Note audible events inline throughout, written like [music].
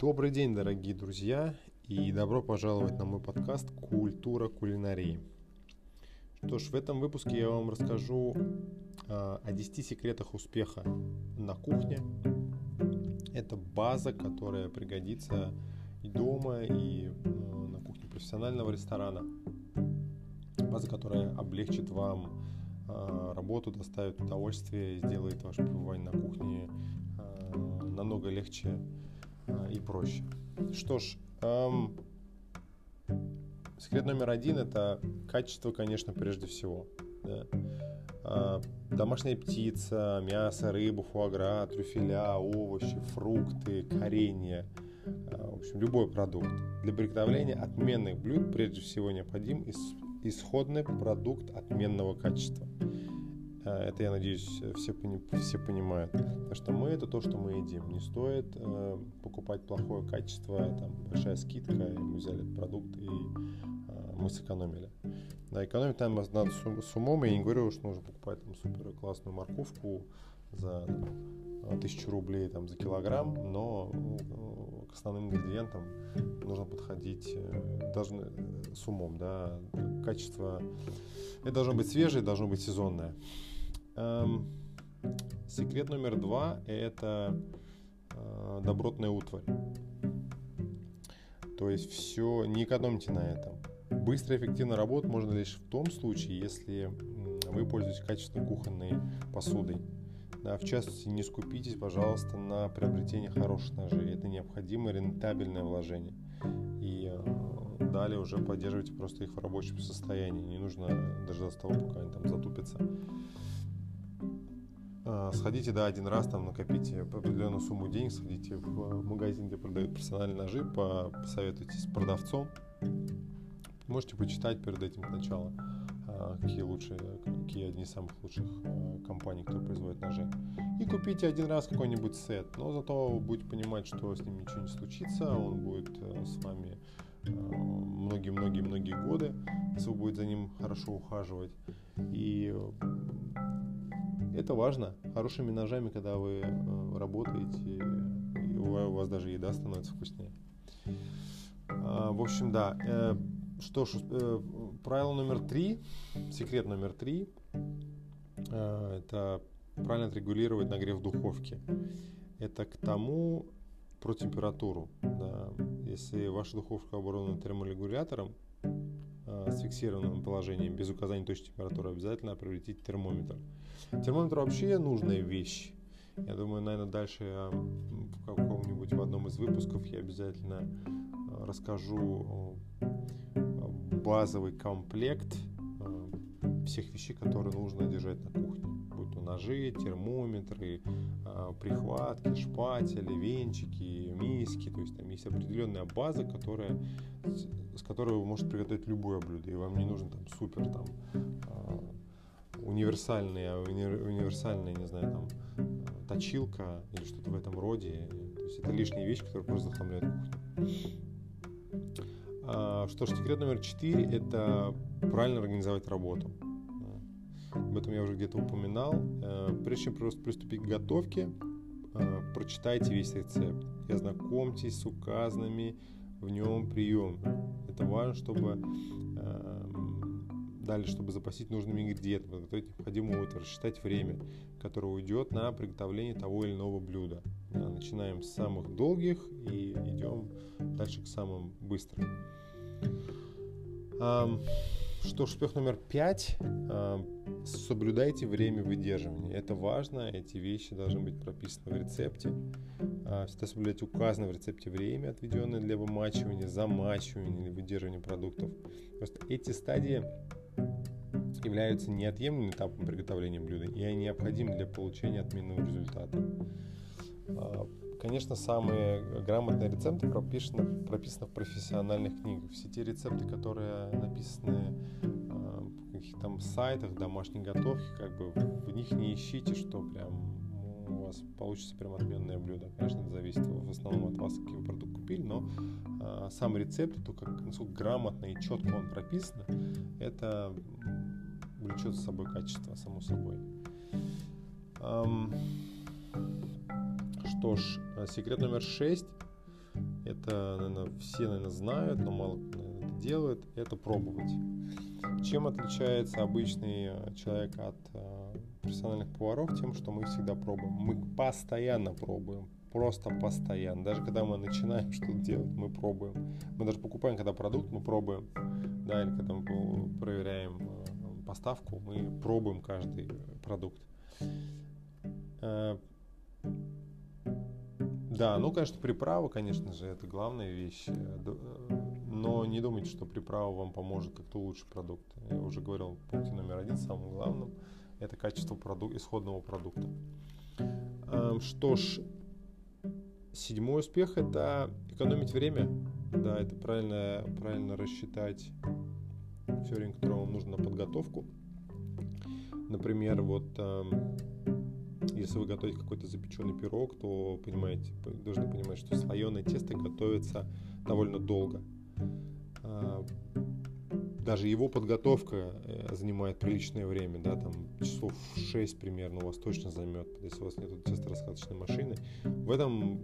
Добрый день, дорогие друзья, и добро пожаловать на мой подкаст «Культура кулинарии». Что ж, в этом выпуске я вам расскажу а, о 10 секретах успеха на кухне. Это база, которая пригодится и дома, и а, на кухне профессионального ресторана. База, которая облегчит вам а, работу, доставит удовольствие, сделает ваше пребывание на кухне намного легче и проще. Что ж, эм, секрет номер один это качество, конечно, прежде всего. Да. Э, домашняя птица, мясо, рыба, фуагра, трюфеля, овощи, фрукты, коренья, э, в общем, любой продукт. Для приготовления отменных блюд прежде всего необходим исходный продукт отменного качества. Э, это, я надеюсь, все, все понимают. Потому что мы это то, что мы едим. Не стоит э, покупать плохое качество, там большая скидка, и мы взяли этот продукт и э, мы сэкономили. Да, экономить там надо с, с умом. Я не говорю, что нужно покупать там супер классную морковку за там, тысячу рублей там, за килограмм, но к основным ингредиентам нужно подходить э, должны, э, с умом. Да. Качество это должно быть свежее, должно быть сезонное. Эм, секрет номер два – это э, добротная утварь. То есть все, не экономьте на этом. Быстро и эффективно работать можно лишь в том случае, если вы пользуетесь качественной кухонной посудой. Да, в частности, не скупитесь, пожалуйста, на приобретение хороших ножей. Это необходимое рентабельное вложение. И э, далее уже поддерживайте просто их в рабочем состоянии. Не нужно дождаться того, пока они там затупятся. А, сходите, да, один раз там накопите определенную сумму денег, сходите в магазин, где продают персональные ножи, посоветуйтесь с продавцом. Можете почитать перед этим сначала, какие лучшие, какие одни из самых лучших а, компаний, кто производит ножи. И купите один раз какой-нибудь сет, но зато будете понимать, что с ним ничего не случится, он будет э, с вами многие-многие-многие годы, если вы будете за ним хорошо ухаживать. И это важно. Хорошими ножами, когда вы работаете, у вас даже еда становится вкуснее. А, в общем, да. Э, что ж, э, правило номер три, секрет номер три, это правильно отрегулировать нагрев духовки. Это к тому про температуру. Да. Если ваша духовка оборудована терморегулятором, с фиксированным положением, без указания точной температуры, обязательно приобретите термометр. Термометр вообще нужная вещь. Я думаю, наверное, дальше я в каком-нибудь в одном из выпусков я обязательно э, расскажу базовый комплект э, всех вещей, которые нужно держать на кухне. Будь то ножи, термометры, э, прихватки, шпатели, венчики, миски. То есть там есть определенная база, которая, с которой вы можете приготовить любое блюдо. И вам не нужно там супер там универсальные, универсальные, не знаю, там, точилка или что-то в этом роде. То есть это лишняя вещь, которая просто захламляет кухню. А, что ж, секрет номер четыре – это правильно организовать работу. Об этом я уже где-то упоминал. Э, прежде чем просто приступить к готовке, э, прочитайте весь рецепт и ознакомьтесь с указанными в нем приемами. Это важно, чтобы далее, чтобы запасить нужными ингредиентами, подготовить необходимую утварь, рассчитать время, которое уйдет на приготовление того или иного блюда. Начинаем с самых долгих и идем дальше к самым быстрым. Что ж, успех номер пять. Соблюдайте время выдерживания. Это важно, эти вещи должны быть прописаны в рецепте. А, всегда соблюдайте указанное в рецепте время, отведенное для вымачивания, замачивания или выдерживания продуктов. Просто эти стадии являются неотъемлемым этапом приготовления блюда и они необходимы для получения отменного результата. А, конечно, самые грамотные рецепты прописаны, прописаны в профессиональных книгах. Все те рецепты, которые написаны а, в каких-то там сайтах домашней готовки, как бы в них не ищите, что прям у вас получится прям отменное блюдо. Конечно, это зависит в основном от вас, какие вы продукт купили, но э, сам рецепт, то, как, насколько грамотно и четко он прописан, это влечет за собой качество, само собой. Эм, что ж, секрет номер шесть Это, наверное, все, наверное, знают, но мало наверное, это делает. Это пробовать. Чем отличается обычный э, человек от э, профессиональных поваров? Тем, что мы всегда пробуем. Мы постоянно пробуем. Просто постоянно. Даже когда мы начинаем [laughs] что-то делать, мы пробуем. Мы даже покупаем, когда продукт, мы пробуем. Да, или когда мы проверяем э, поставку, мы пробуем каждый продукт. Э, да, ну, конечно, приправа, конечно же, это главная вещь. Э, но не думайте, что приправа вам поможет как-то улучшить продукт. Я уже говорил, пункте номер один, самым главным, это качество продук- исходного продукта. Эм, что ж, седьмой успех – это экономить время. Да, это правильно, правильно рассчитать все время, которое вам нужно на подготовку. Например, вот эм, если вы готовите какой-то запеченный пирог, то понимаете, должны понимать, что слоеное тесто готовится довольно долго. А, даже его подготовка э, занимает приличное время, да, там часов 6 примерно у вас точно займет, если у вас нет тесто-раскаточной машины. В этом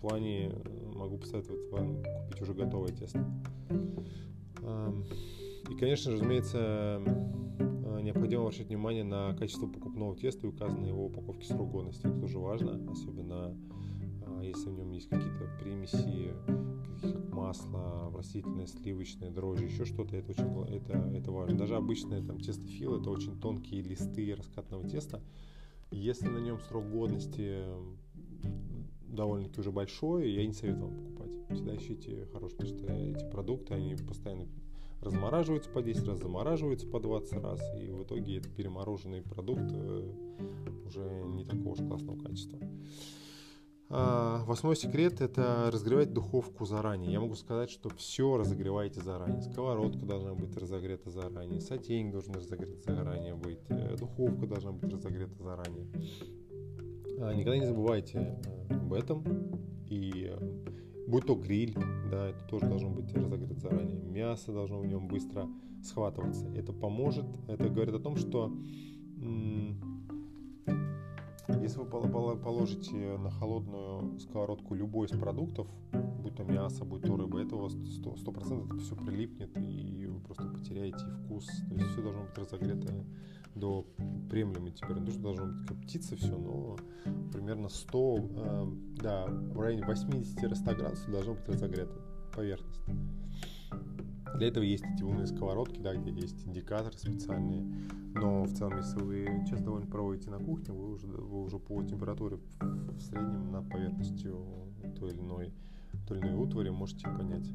плане э, могу посоветовать вам купить уже готовое тесто. И, конечно же, разумеется, необходимо обращать внимание на качество покупного теста и указанный его упаковке срок годности. Это тоже важно, особенно а, если в нем есть какие-то примеси, как масло, растительное, сливочное, дрожжи, еще что-то, это очень это, это важно. Даже обычное там тестофил, это очень тонкие листы раскатного теста. Если на нем срок годности довольно-таки уже большой, я не советую вам покупать. Всегда ищите хорошие, что эти продукты, они постоянно размораживаются по 10 раз, замораживаются по 20 раз, и в итоге этот перемороженный продукт э, уже не такого уж классного качества. А, восьмой секрет – это разогревать духовку заранее. Я могу сказать, что все разогревайте заранее. Сковородка должна быть разогрета заранее, сотейник должен разогрет заранее быть, э, духовка должна быть разогрета заранее. А, никогда не забывайте э, об этом и Будь то гриль, да, это тоже должно быть разогрето заранее. Мясо должно в нем быстро схватываться. Это поможет, это говорит о том, что если вы положите на холодную сковородку любой из продуктов, будь то мясо, будь то рыба, это у вас 100%, это все прилипнет, и вы просто потеряете вкус. То есть все должно быть разогрето до приемлемой температуры. должно быть коптиться все, но примерно 100, э, да, в районе 80-100 градусов должно быть разогрета поверхность. Для этого есть эти умные сковородки, да, где есть индикаторы специальные. Но в целом, если вы часто довольно проводите на кухне, вы уже, вы уже по температуре в, в среднем над поверхностью той или иной той или иной утвари можете понять.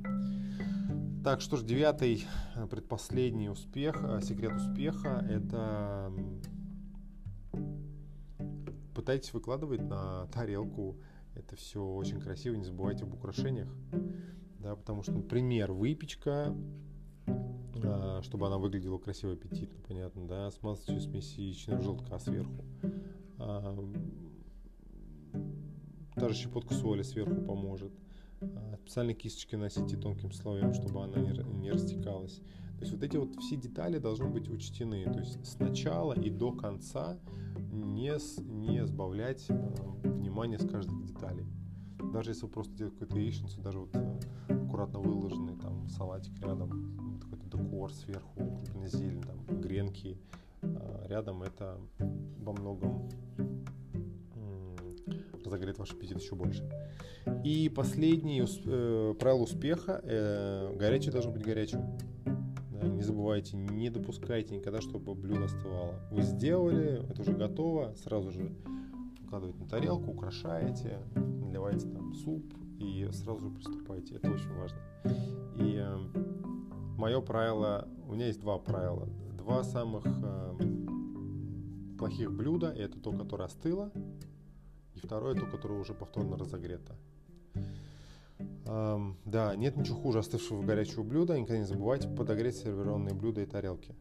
Так, что ж, девятый, э, предпоследний успех, э, секрет успеха – это пытайтесь выкладывать на тарелку. Это все очень красиво, не забывайте об украшениях. Да, потому что, например, выпечка, э, чтобы она выглядела красиво, аппетитно, понятно, да, смазать ее смесь яичного желтка сверху. Даже щепотка соли сверху поможет. А, специальные кисточки носите тонким слоем, чтобы она не, не растекалась. То есть вот эти вот все детали должны быть учтены. То есть сначала и до конца не, не сбавлять э, внимание с каждой детали. Даже если вы просто делаете какую-то яичницу, даже вот э, аккуратно выложенный там салатик рядом, какой-то декор сверху, зелень, там гренки э, рядом, это во многом разогреет ваш аппетит еще больше. И последнее э, правило успеха э, горячее должно быть горячим. Да, не забывайте, не допускайте никогда, чтобы блюдо остывало. Вы сделали, это уже готово, сразу же укладываете на тарелку, украшаете, наливаете там суп и сразу же приступайте. Это очень важно. И э, мое правило, у меня есть два правила. Два самых э, плохих блюда, это то, которое остыло, и второе, то, которое уже повторно разогрето. Эм, да, нет ничего хуже остывшего горячего блюда. Никогда не забывайте подогреть сервированные блюда и тарелки.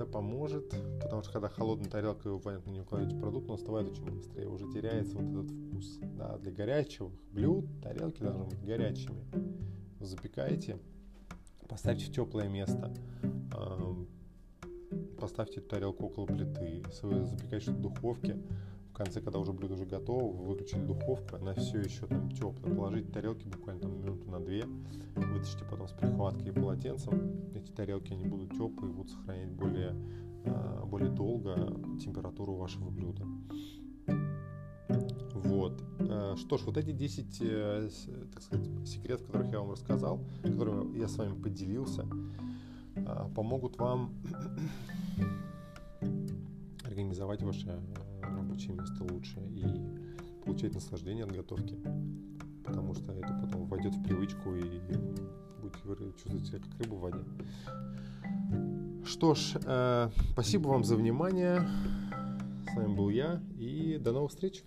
Это поможет, потому что когда холодная тарелка, вы, понятно, не укладываете продукт, он остывает очень быстро, и уже теряется вот этот вкус. Да, для горячих блюд тарелки должны быть горячими. Вы запекаете, поставьте в теплое место, эм, поставьте тарелку около плиты. Запекаете в духовке, конце, когда уже блюдо уже готово, вы выключили духовку, она все еще там теплая. Положите тарелки буквально там минуту на две, вытащите потом с прихваткой и полотенцем. Эти тарелки, они будут теплые, будут сохранять более, а, более долго температуру вашего блюда. Вот. Э, что ж, вот эти 10, э, так сказать, секретов, которых я вам рассказал, которыми я с вами поделился, а, помогут вам [clears throat] организовать ваше э, рабочее место лучше и получать наслаждение от готовки. Потому что это потом войдет в привычку и будете чувствовать себя как рыба в воде. Что ж, спасибо вам за внимание. С вами был я и до новых встреч.